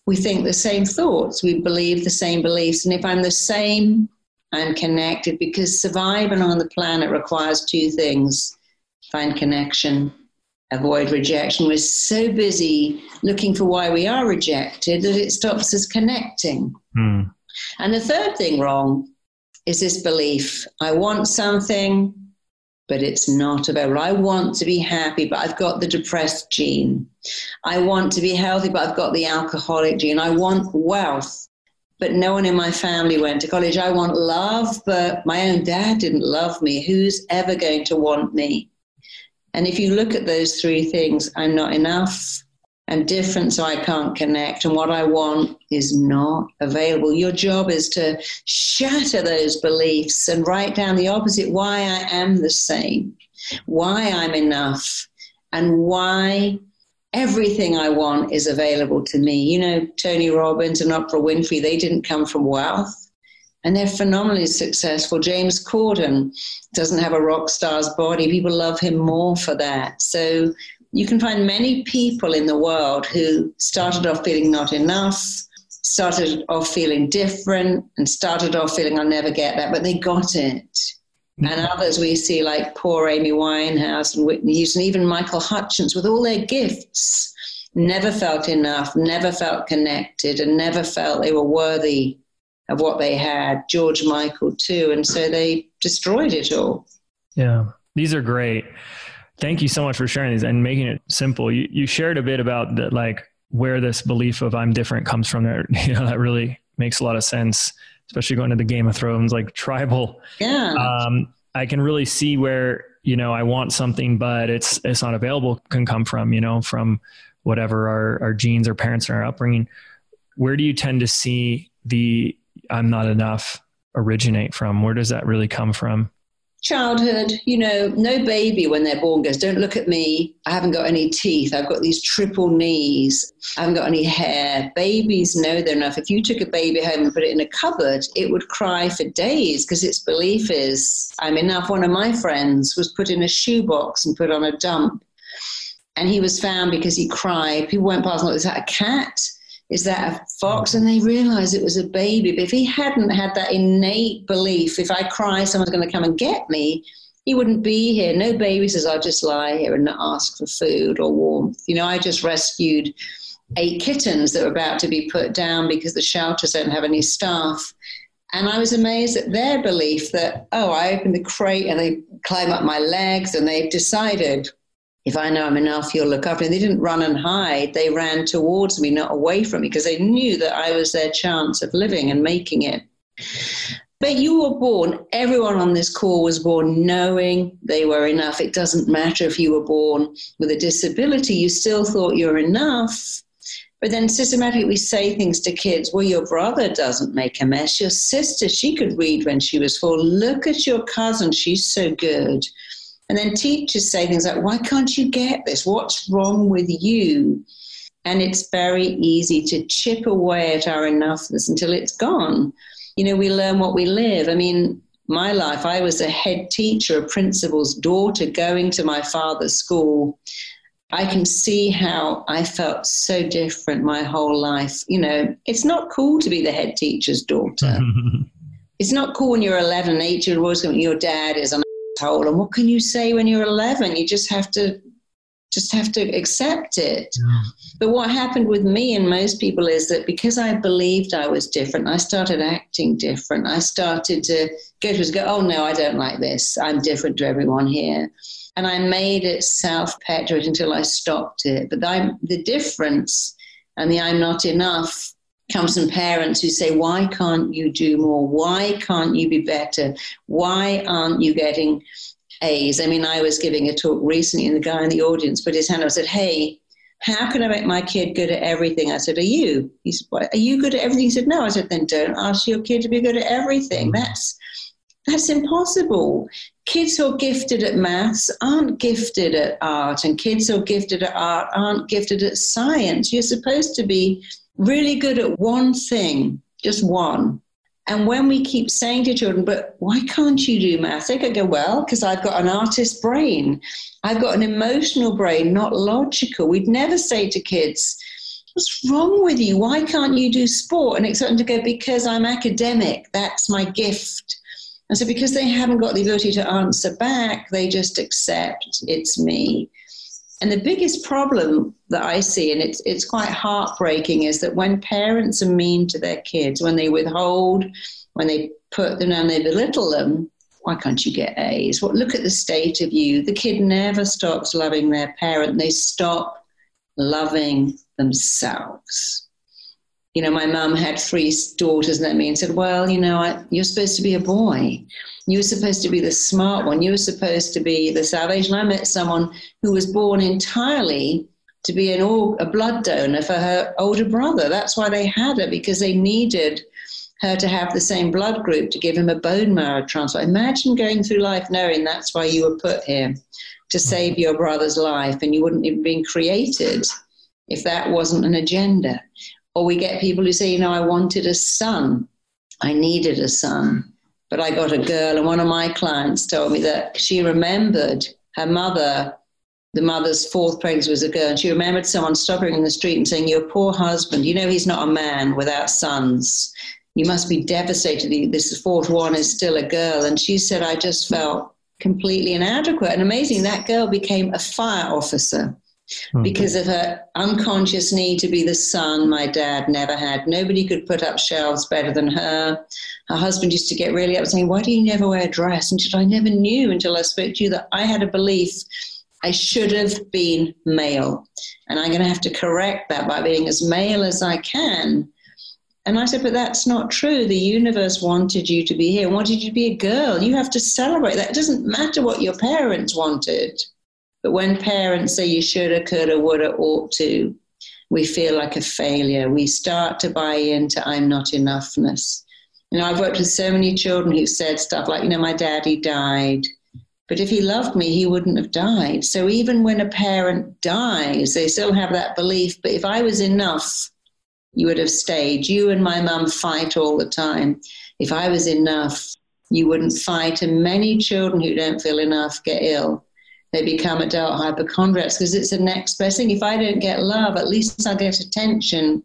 We think the same thoughts, we believe the same beliefs. And if I'm the same, I'm connected because surviving on the planet requires two things find connection, avoid rejection. We're so busy looking for why we are rejected that it stops us connecting. Mm. And the third thing wrong is this belief I want something, but it's not available. I want to be happy, but I've got the depressed gene. I want to be healthy, but I've got the alcoholic gene. I want wealth, but no one in my family went to college. I want love, but my own dad didn't love me. Who's ever going to want me? And if you look at those three things, I'm not enough, I'm different, so I can't connect, and what I want is not available. Your job is to shatter those beliefs and write down the opposite why I am the same, why I'm enough, and why everything I want is available to me. You know, Tony Robbins and Oprah Winfrey, they didn't come from wealth and they're phenomenally successful. James Corden doesn't have a rock star's body. People love him more for that. So you can find many people in the world who started off feeling not enough, started off feeling different, and started off feeling I'll never get that, but they got it. Mm-hmm. And others we see like poor Amy Winehouse and Whitney Houston, even Michael Hutchence with all their gifts, never felt enough, never felt connected, and never felt they were worthy of what they had, George Michael too. And so they destroyed it all. Yeah, these are great. Thank you so much for sharing these and making it simple. You, you shared a bit about that, like where this belief of I'm different comes from. There, you know, that really makes a lot of sense, especially going to the Game of Thrones, like tribal. Yeah. Um, I can really see where you know I want something, but it's it's not available. Can come from you know from whatever our our genes, our parents, and our upbringing. Where do you tend to see the I'm not enough originate from? Where does that really come from? Childhood, you know, no baby when they're born goes, Don't look at me. I haven't got any teeth. I've got these triple knees. I haven't got any hair. Babies know they're enough. If you took a baby home and put it in a cupboard, it would cry for days because its belief is, I'm enough. One of my friends was put in a shoebox and put on a dump. And he was found because he cried. People went past and thought, Is that a cat? Is that a fox? Mm. And they realized it was a baby. But if he hadn't had that innate belief, if I cry, someone's going to come and get me, he wouldn't be here. No baby says, I'll just lie here and not ask for food or warmth. You know, I just rescued eight kittens that were about to be put down because the shelters don't have any staff. And I was amazed at their belief that, oh, I opened the crate and they climb up my legs and they've decided if I know I'm enough, you'll look after me. They didn't run and hide. They ran towards me, not away from me, because they knew that I was their chance of living and making it. But you were born, everyone on this call was born knowing they were enough. It doesn't matter if you were born with a disability, you still thought you're enough. But then systematically we say things to kids, well, your brother doesn't make a mess. Your sister, she could read when she was four. Look at your cousin, she's so good. And then teachers say things like, why can't you get this? What's wrong with you? And it's very easy to chip away at our enoughness until it's gone. You know, we learn what we live. I mean, my life, I was a head teacher, a principal's daughter, going to my father's school. I can see how I felt so different my whole life. You know, it's not cool to be the head teacher's daughter. it's not cool when you're 11, 8 year old, your dad is an asshole. And what can you say when you're 11? You just have to just have to accept it. Yeah. But what happened with me and most people is that because I believed I was different, I started acting different. I started to go to go, oh no, I don't like this. I'm different to everyone here. And I made it self perpetuate until I stopped it. But I'm, the difference and the I'm not enough comes from parents who say, Why can't you do more? Why can't you be better? Why aren't you getting A's? I mean, I was giving a talk recently, and the guy in the audience put his hand up and said, Hey, how can I make my kid good at everything? I said, Are you? He said, Are you good at everything? He said, No. I said, Then don't ask your kid to be good at everything. That's that's impossible. Kids who are gifted at maths aren't gifted at art, and kids who are gifted at art aren't gifted at science. You're supposed to be really good at one thing, just one. And when we keep saying to children, but why can't you do math? They could go, well, because I've got an artist brain. I've got an emotional brain, not logical. We'd never say to kids, what's wrong with you? Why can't you do sport? And expect them to go, because I'm academic. That's my gift. And so because they haven't got the ability to answer back, they just accept it's me. And the biggest problem that I see, and it's it's quite heartbreaking, is that when parents are mean to their kids, when they withhold, when they put them down, they belittle them. Why can't you get A's? Well, look at the state of you. The kid never stops loving their parent. They stop loving themselves. You know, my mum had three daughters, and me and said, "Well, you know, I, you're supposed to be a boy." You were supposed to be the smart one. You were supposed to be the salvation. I met someone who was born entirely to be an a blood donor for her older brother. That's why they had her because they needed her to have the same blood group to give him a bone marrow transplant. Imagine going through life knowing that's why you were put here to save your brother's life and you wouldn't have been created if that wasn't an agenda. Or we get people who say, you know, I wanted a son. I needed a son but I got a girl, and one of my clients told me that she remembered her mother. The mother's fourth pregnancy was a girl, and she remembered someone stopping in the street and saying, "Your poor husband. You know he's not a man without sons. You must be devastated. This fourth one is still a girl." And she said, "I just felt completely inadequate." And amazing, that girl became a fire officer okay. because of her unconscious need to be the son my dad never had. Nobody could put up shelves better than her. Her husband used to get really upset, saying, Why do you never wear a dress? And said, I never knew until I spoke to you that I had a belief I should have been male. And I'm going to have to correct that by being as male as I can. And I said, But that's not true. The universe wanted you to be here, wanted you to be a girl. You have to celebrate that. It doesn't matter what your parents wanted. But when parents say you shoulda, coulda, woulda, ought to, we feel like a failure. We start to buy into I'm not enoughness. You know, I've worked with so many children who've said stuff like, you know, my daddy died. But if he loved me, he wouldn't have died. So even when a parent dies, they still have that belief. But if I was enough, you would have stayed. You and my mum fight all the time. If I was enough, you wouldn't fight. And many children who don't feel enough get ill they become adult hypochondriacs because it's the next best thing. If I don't get love, at least I'll get attention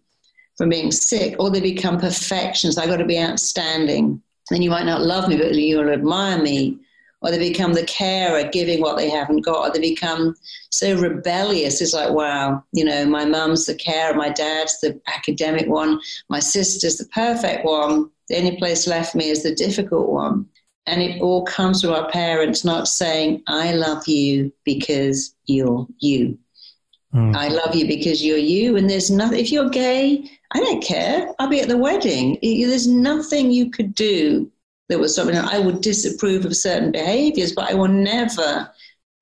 from being sick, or they become perfections. I've got to be outstanding. Then you might not love me, but you'll admire me. Or they become the carer, giving what they haven't got. Or they become so rebellious. It's like, wow, you know, my mum's the carer, my dad's the academic one, my sister's the perfect one. The only place left me is the difficult one. And it all comes from our parents not saying, I love you because you're you. Mm. I love you because you're you. And there's nothing, if you're gay, I don't care. I'll be at the wedding. There's nothing you could do that was something I would disapprove of certain behaviors, but I will never,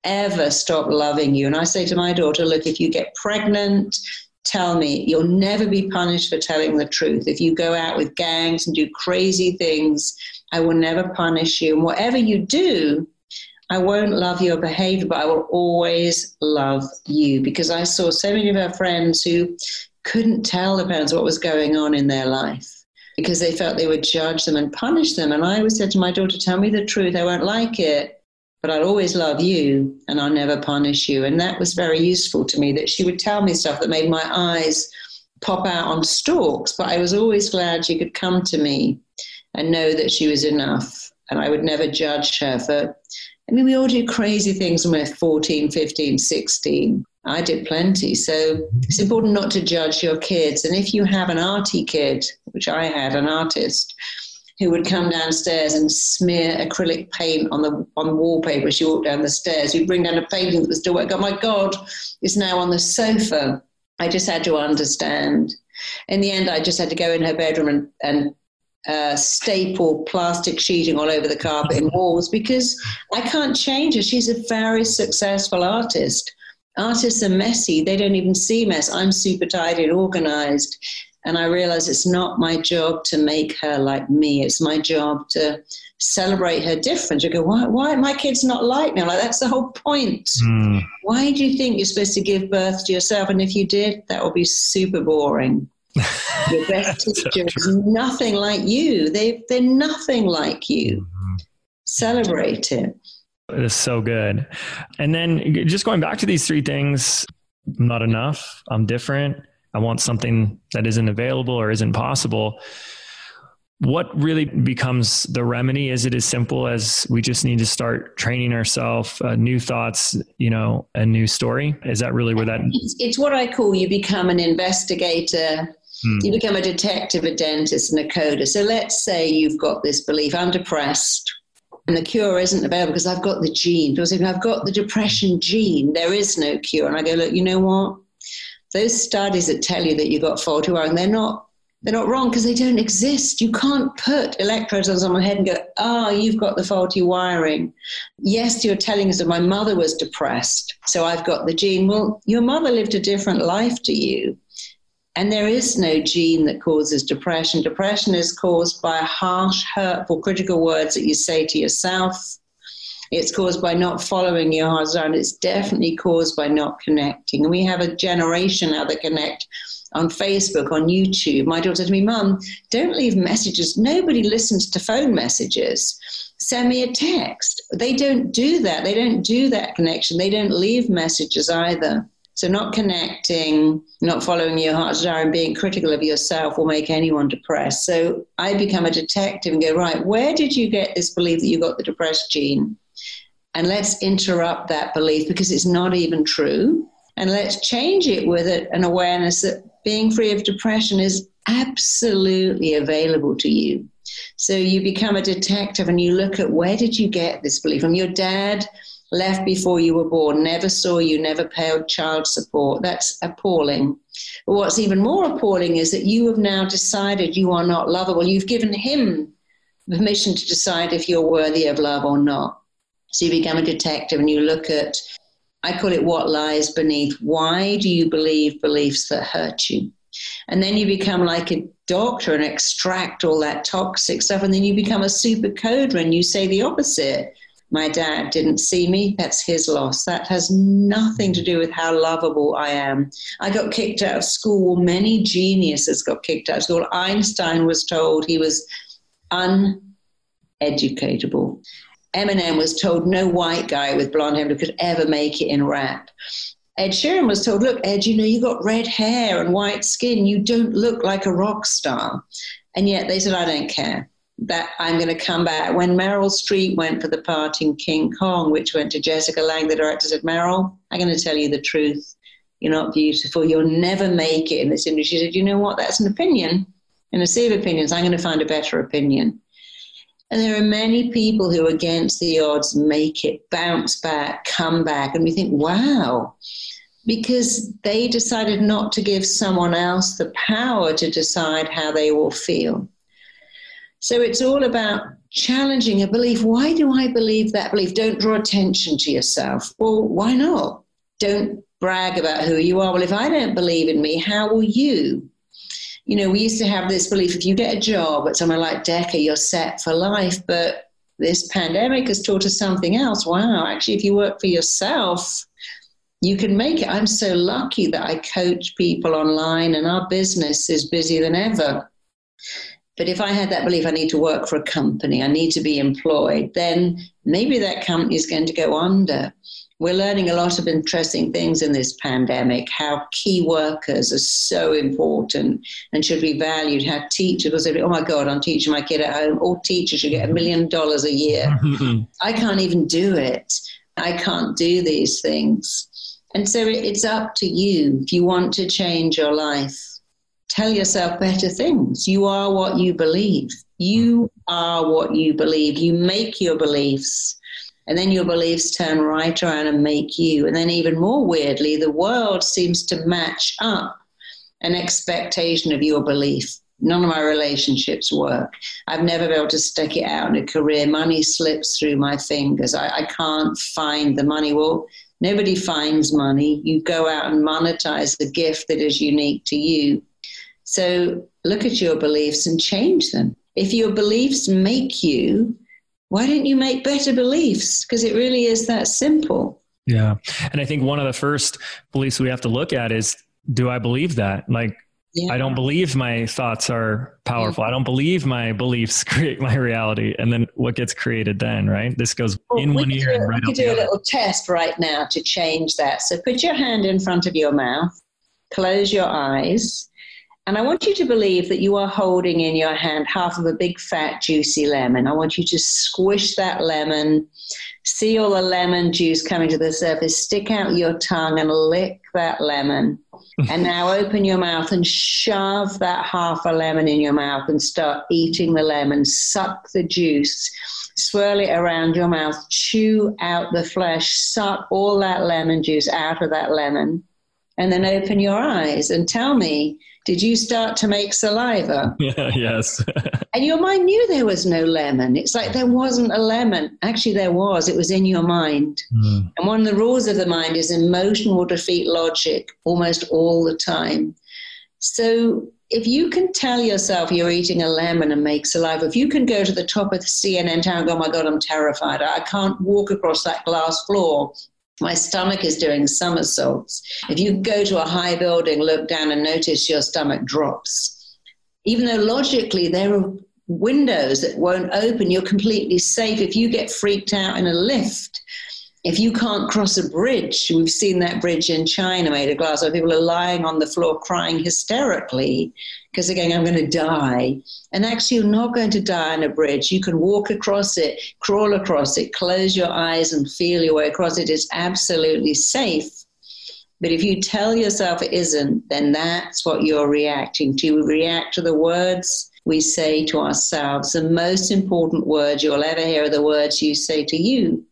ever stop loving you. And I say to my daughter, look, if you get pregnant, tell me. You'll never be punished for telling the truth. If you go out with gangs and do crazy things, I will never punish you. And whatever you do, I won't love your behavior, but I will always love you. Because I saw so many of our friends who couldn't tell the parents what was going on in their life because they felt they would judge them and punish them. And I always said to my daughter, Tell me the truth. I won't like it, but I'll always love you and I'll never punish you. And that was very useful to me that she would tell me stuff that made my eyes pop out on stalks. But I was always glad she could come to me and know that she was enough. And I would never judge her for, I mean, we all do crazy things when we're 14, 15, 16. I did plenty. So it's important not to judge your kids. And if you have an arty kid, which I had, an artist, who would come downstairs and smear acrylic paint on the on wallpaper as you walked down the stairs. You'd bring down a painting that was still wet. Oh my God, it's now on the sofa. I just had to understand. In the end, I just had to go in her bedroom and, and uh, staple plastic sheeting all over the carpet and walls because I can't change her. She's a very successful artist. Artists are messy. They don't even see mess. I'm super tidy and organized. And I realize it's not my job to make her like me. It's my job to celebrate her difference. You go, why, why my kid's not like me? I'm like, that's the whole point. Mm. Why do you think you're supposed to give birth to yourself? And if you did, that would be super boring. Your best teacher is nothing like you. They they're nothing like you. Mm-hmm. Celebrate it. It is so good. And then just going back to these three things, I'm not enough. I'm different. I want something that isn't available or isn't possible. What really becomes the remedy? Is it as simple as we just need to start training ourselves, uh, new thoughts, you know, a new story? Is that really where that? It's, it's what I call you become an investigator Hmm. You become a detective, a dentist, and a coder. So let's say you've got this belief I'm depressed and the cure isn't available because I've got the gene. People say, I've got the depression gene. There is no cure. And I go, look, you know what? Those studies that tell you that you've got faulty wiring, they're not they're not wrong because they don't exist. You can't put electrodes on someone's head and go, oh, you've got the faulty wiring. Yes, you're telling us that my mother was depressed, so I've got the gene. Well, your mother lived a different life to you. And there is no gene that causes depression. Depression is caused by harsh, hurtful, critical words that you say to yourself. It's caused by not following your heart and it's definitely caused by not connecting. And we have a generation now that connect on Facebook, on YouTube. My daughter said to me, Mum, don't leave messages. Nobody listens to phone messages. Send me a text. They don't do that. They don't do that connection. They don't leave messages either. So, not connecting, not following your heart's desire, and being critical of yourself will make anyone depressed. So, I become a detective and go, right, where did you get this belief that you got the depressed gene? And let's interrupt that belief because it's not even true. And let's change it with an awareness that being free of depression is absolutely available to you. So you become a detective and you look at where did you get this belief from your dad left before you were born, never saw you, never paid child support. That's appalling. But what's even more appalling is that you have now decided you are not lovable. You've given him permission to decide if you're worthy of love or not. So you become a detective and you look at I call it what lies beneath. Why do you believe beliefs that hurt you? And then you become like a doctor and extract all that toxic stuff. And then you become a super coder and you say the opposite. My dad didn't see me. That's his loss. That has nothing to do with how lovable I am. I got kicked out of school. Many geniuses got kicked out of school. Einstein was told he was uneducatable. Eminem was told no white guy with blonde hair could ever make it in rap. Ed Sheeran was told, Look, Ed, you know, you got red hair and white skin. You don't look like a rock star. And yet they said, I don't care. That I'm going to come back. When Meryl Streep went for the part in King Kong, which went to Jessica Lange, the director said, Meryl, I'm going to tell you the truth. You're not beautiful. You'll never make it in this industry. She said, You know what? That's an opinion. In a sea of opinions, I'm going to find a better opinion. And there are many people who, against the odds, make it, bounce back, come back. And we think, wow, because they decided not to give someone else the power to decide how they will feel. So it's all about challenging a belief. Why do I believe that belief? Don't draw attention to yourself. Well, why not? Don't brag about who you are. Well, if I don't believe in me, how will you? you know, we used to have this belief if you get a job at somewhere like Decca, you're set for life. But this pandemic has taught us something else. Wow, actually, if you work for yourself, you can make it. I'm so lucky that I coach people online and our business is busier than ever. But if I had that belief, I need to work for a company, I need to be employed, then maybe that company is going to go under. We're learning a lot of interesting things in this pandemic how key workers are so important and should be valued how teachers will say oh my god i'm teaching my kid at home all teachers should get a million dollars a year. I can't even do it. I can't do these things. And so it's up to you if you want to change your life tell yourself better things you are what you believe you are what you believe you make your beliefs and then your beliefs turn right around and make you. And then, even more weirdly, the world seems to match up an expectation of your belief. None of my relationships work. I've never been able to stick it out in a career. Money slips through my fingers. I, I can't find the money. Well, nobody finds money. You go out and monetize the gift that is unique to you. So look at your beliefs and change them. If your beliefs make you, why don't you make better beliefs? Because it really is that simple. Yeah. And I think one of the first beliefs we have to look at is do I believe that? Like, yeah. I don't believe my thoughts are powerful. Yeah. I don't believe my beliefs create my reality. And then what gets created then, right? This goes well, in one ear do, and right We could do a little test right now to change that. So put your hand in front of your mouth, close your eyes, and I want you to believe that you are holding in your hand half of a big, fat, juicy lemon. I want you to squish that lemon, see all the lemon juice coming to the surface, stick out your tongue and lick that lemon. and now open your mouth and shove that half a lemon in your mouth and start eating the lemon. Suck the juice, swirl it around your mouth, chew out the flesh, suck all that lemon juice out of that lemon. And then open your eyes and tell me did you start to make saliva? Yeah, yes. and your mind knew there was no lemon. It's like there wasn't a lemon. Actually, there was. It was in your mind. Mm. And one of the rules of the mind is emotion will defeat logic almost all the time. So if you can tell yourself you're eating a lemon and make saliva, if you can go to the top of the CN tower and go, oh my God, I'm terrified. I can't walk across that glass floor my stomach is doing somersaults. If you go to a high building, look down and notice your stomach drops. Even though logically there are windows that won't open, you're completely safe. If you get freaked out in a lift, if you can't cross a bridge, we've seen that bridge in China made of glass where people are lying on the floor crying hysterically because they're going, I'm going to die. And actually, you're not going to die on a bridge. You can walk across it, crawl across it, close your eyes and feel your way across it. It's absolutely safe. But if you tell yourself it isn't, then that's what you're reacting to. We react to the words we say to ourselves. The most important words you'll ever hear are the words you say to you.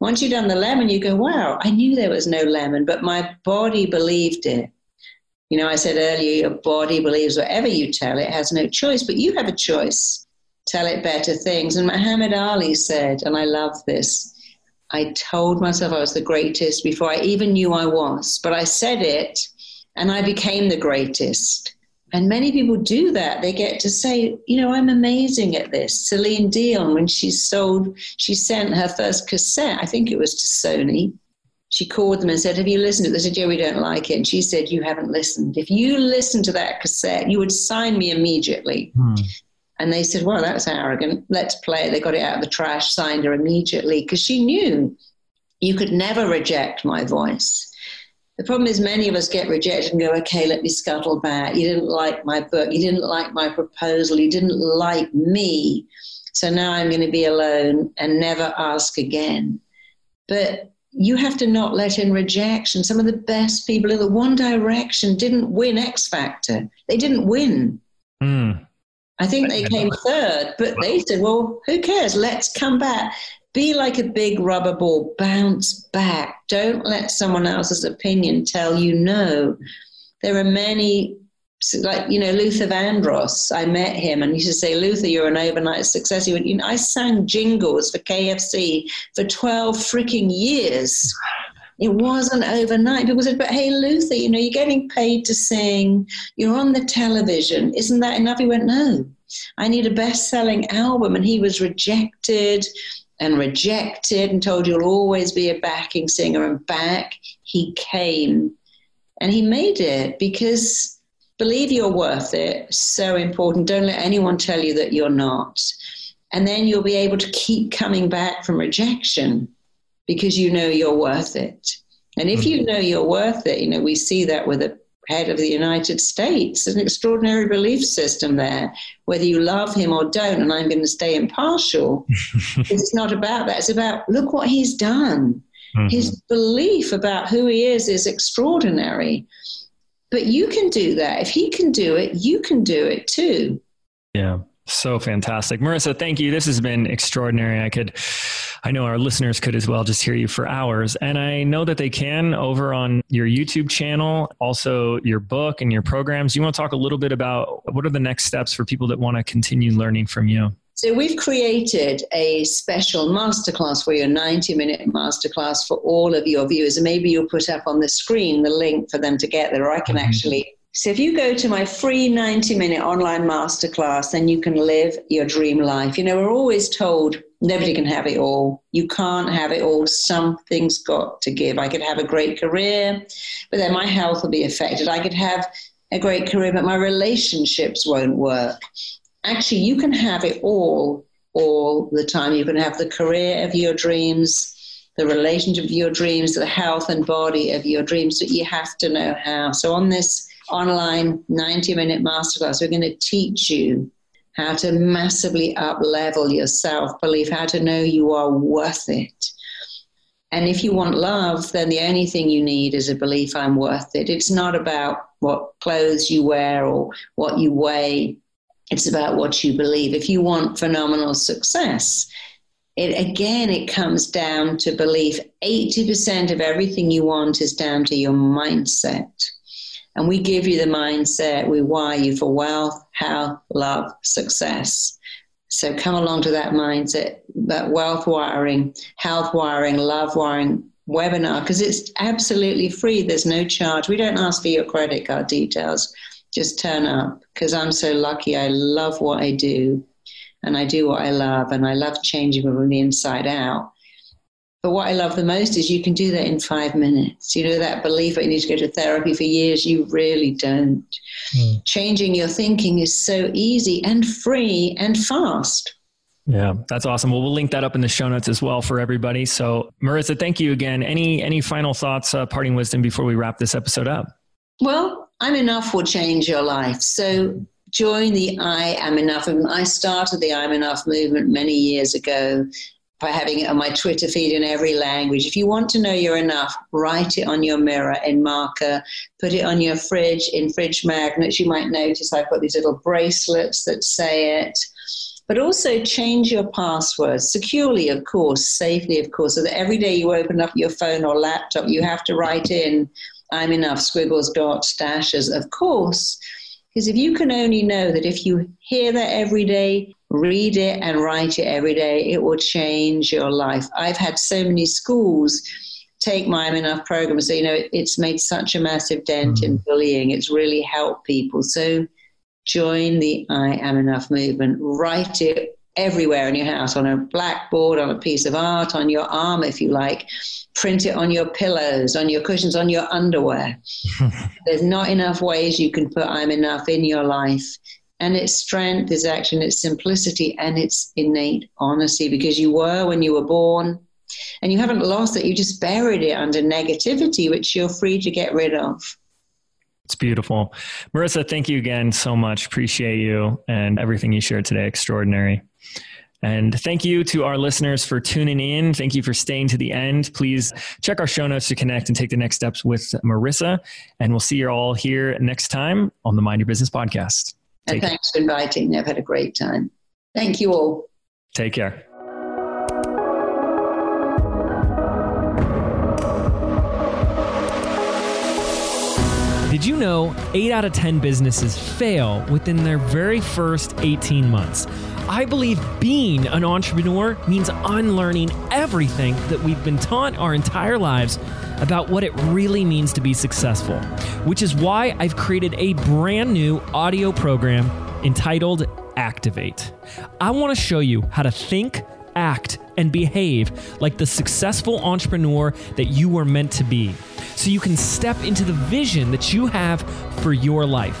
Once you've done the lemon, you go, wow, I knew there was no lemon, but my body believed it. You know, I said earlier, your body believes whatever you tell it, has no choice, but you have a choice. Tell it better things. And Muhammad Ali said, and I love this I told myself I was the greatest before I even knew I was. But I said it and I became the greatest. And many people do that. They get to say, you know, I'm amazing at this. Celine Dion, when she sold, she sent her first cassette, I think it was to Sony. She called them and said, Have you listened to it? They said, Yeah, we don't like it. And she said, You haven't listened. If you listened to that cassette, you would sign me immediately. Hmm. And they said, Well, that's arrogant. Let's play it. They got it out of the trash, signed her immediately because she knew you could never reject my voice. The problem is, many of us get rejected and go, okay, let me scuttle back. You didn't like my book. You didn't like my proposal. You didn't like me. So now I'm going to be alone and never ask again. But you have to not let in rejection. Some of the best people in the One Direction didn't win X Factor, they didn't win. Mm. I think they came third, but they said, well, who cares? Let's come back. Be like a big rubber ball, bounce back. Don't let someone else's opinion tell you no. There are many, like, you know, Luther Vandross. I met him and he used to say, Luther, you're an overnight success. He went, you know, I sang jingles for KFC for 12 freaking years. It wasn't overnight. People said, but hey, Luther, you know, you're getting paid to sing, you're on the television. Isn't that enough? He went, no, I need a best selling album. And he was rejected and rejected and told you'll always be a backing singer. And back he came. And he made it because believe you're worth it. So important. Don't let anyone tell you that you're not. And then you'll be able to keep coming back from rejection because you know you're worth it. And if you mm-hmm. know you're worth it, you know, we see that with a head of the United States. There's an extraordinary belief system there, whether you love him or don't, and I'm going to stay impartial. it's not about that. It's about look what he's done. Mm-hmm. His belief about who he is is extraordinary. But you can do that. If he can do it, you can do it too. Yeah. So fantastic. Marisa, thank you. This has been extraordinary. I could, I know our listeners could as well just hear you for hours. And I know that they can over on your YouTube channel, also your book and your programs. You want to talk a little bit about what are the next steps for people that want to continue learning from you? So we've created a special masterclass for your 90 minute masterclass for all of your viewers. And maybe you'll put up on the screen the link for them to get there, or I can mm-hmm. actually so if you go to my free 90 minute online masterclass, then you can live your dream life. You know, we're always told nobody can have it all. You can't have it all. Something's got to give. I could have a great career, but then my health will be affected. I could have a great career, but my relationships won't work. Actually, you can have it all, all the time. You can have the career of your dreams, the relationship of your dreams, the health and body of your dreams, but you have to know how. So on this online 90 minute masterclass. We're going to teach you how to massively up level your self belief, how to know you are worth it. And if you want love, then the only thing you need is a belief I'm worth it. It's not about what clothes you wear or what you weigh, it's about what you believe. If you want phenomenal success, it again it comes down to belief 80% of everything you want is down to your mindset and we give you the mindset, we wire you for wealth, health, love, success. So come along to that mindset, that wealth wiring, health wiring, love wiring webinar, because it's absolutely free. There's no charge. We don't ask for your credit card details. Just turn up because I'm so lucky. I love what I do and I do what I love and I love changing from the inside out. But what I love the most is you can do that in five minutes. You know, that belief that you need to go to therapy for years, you really don't. Mm. Changing your thinking is so easy and free and fast. Yeah, that's awesome. Well, we'll link that up in the show notes as well for everybody. So, Marisa, thank you again. Any any final thoughts, uh, parting wisdom before we wrap this episode up? Well, I'm enough will change your life. So join the I am enough. I started the I'm enough movement many years ago, by having it on my Twitter feed in every language. If you want to know you're enough, write it on your mirror in marker, put it on your fridge in fridge magnets. You might notice I've got these little bracelets that say it. But also change your password securely, of course, safely, of course, so that every day you open up your phone or laptop, you have to write in, I'm enough, squiggles, dots, dashes, of course Because if you can only know that if you hear that every day, read it and write it every day, it will change your life. I've had so many schools take my I'm Enough program. So, you know, it, it's made such a massive dent mm. in bullying. It's really helped people. So, join the I Am Enough movement. Write it everywhere in your house on a blackboard, on a piece of art, on your arm, if you like. Print it on your pillows, on your cushions, on your underwear. There's not enough ways you can put I'm enough in your life. And its strength is actually its simplicity and its innate honesty because you were when you were born and you haven't lost it. You just buried it under negativity, which you're free to get rid of. It's beautiful. Marisa, thank you again so much. Appreciate you and everything you shared today. Extraordinary. And thank you to our listeners for tuning in. Thank you for staying to the end. Please check our show notes to connect and take the next steps with Marisa. And we'll see you all here next time on the Mind Your Business podcast. Take and thanks care. for inviting me. I've had a great time. Thank you all. Take care. Did you know 8 out of 10 businesses fail within their very first 18 months? I believe being an entrepreneur means unlearning everything that we've been taught our entire lives about what it really means to be successful, which is why I've created a brand new audio program entitled Activate. I want to show you how to think, act, and behave like the successful entrepreneur that you were meant to be so you can step into the vision that you have for your life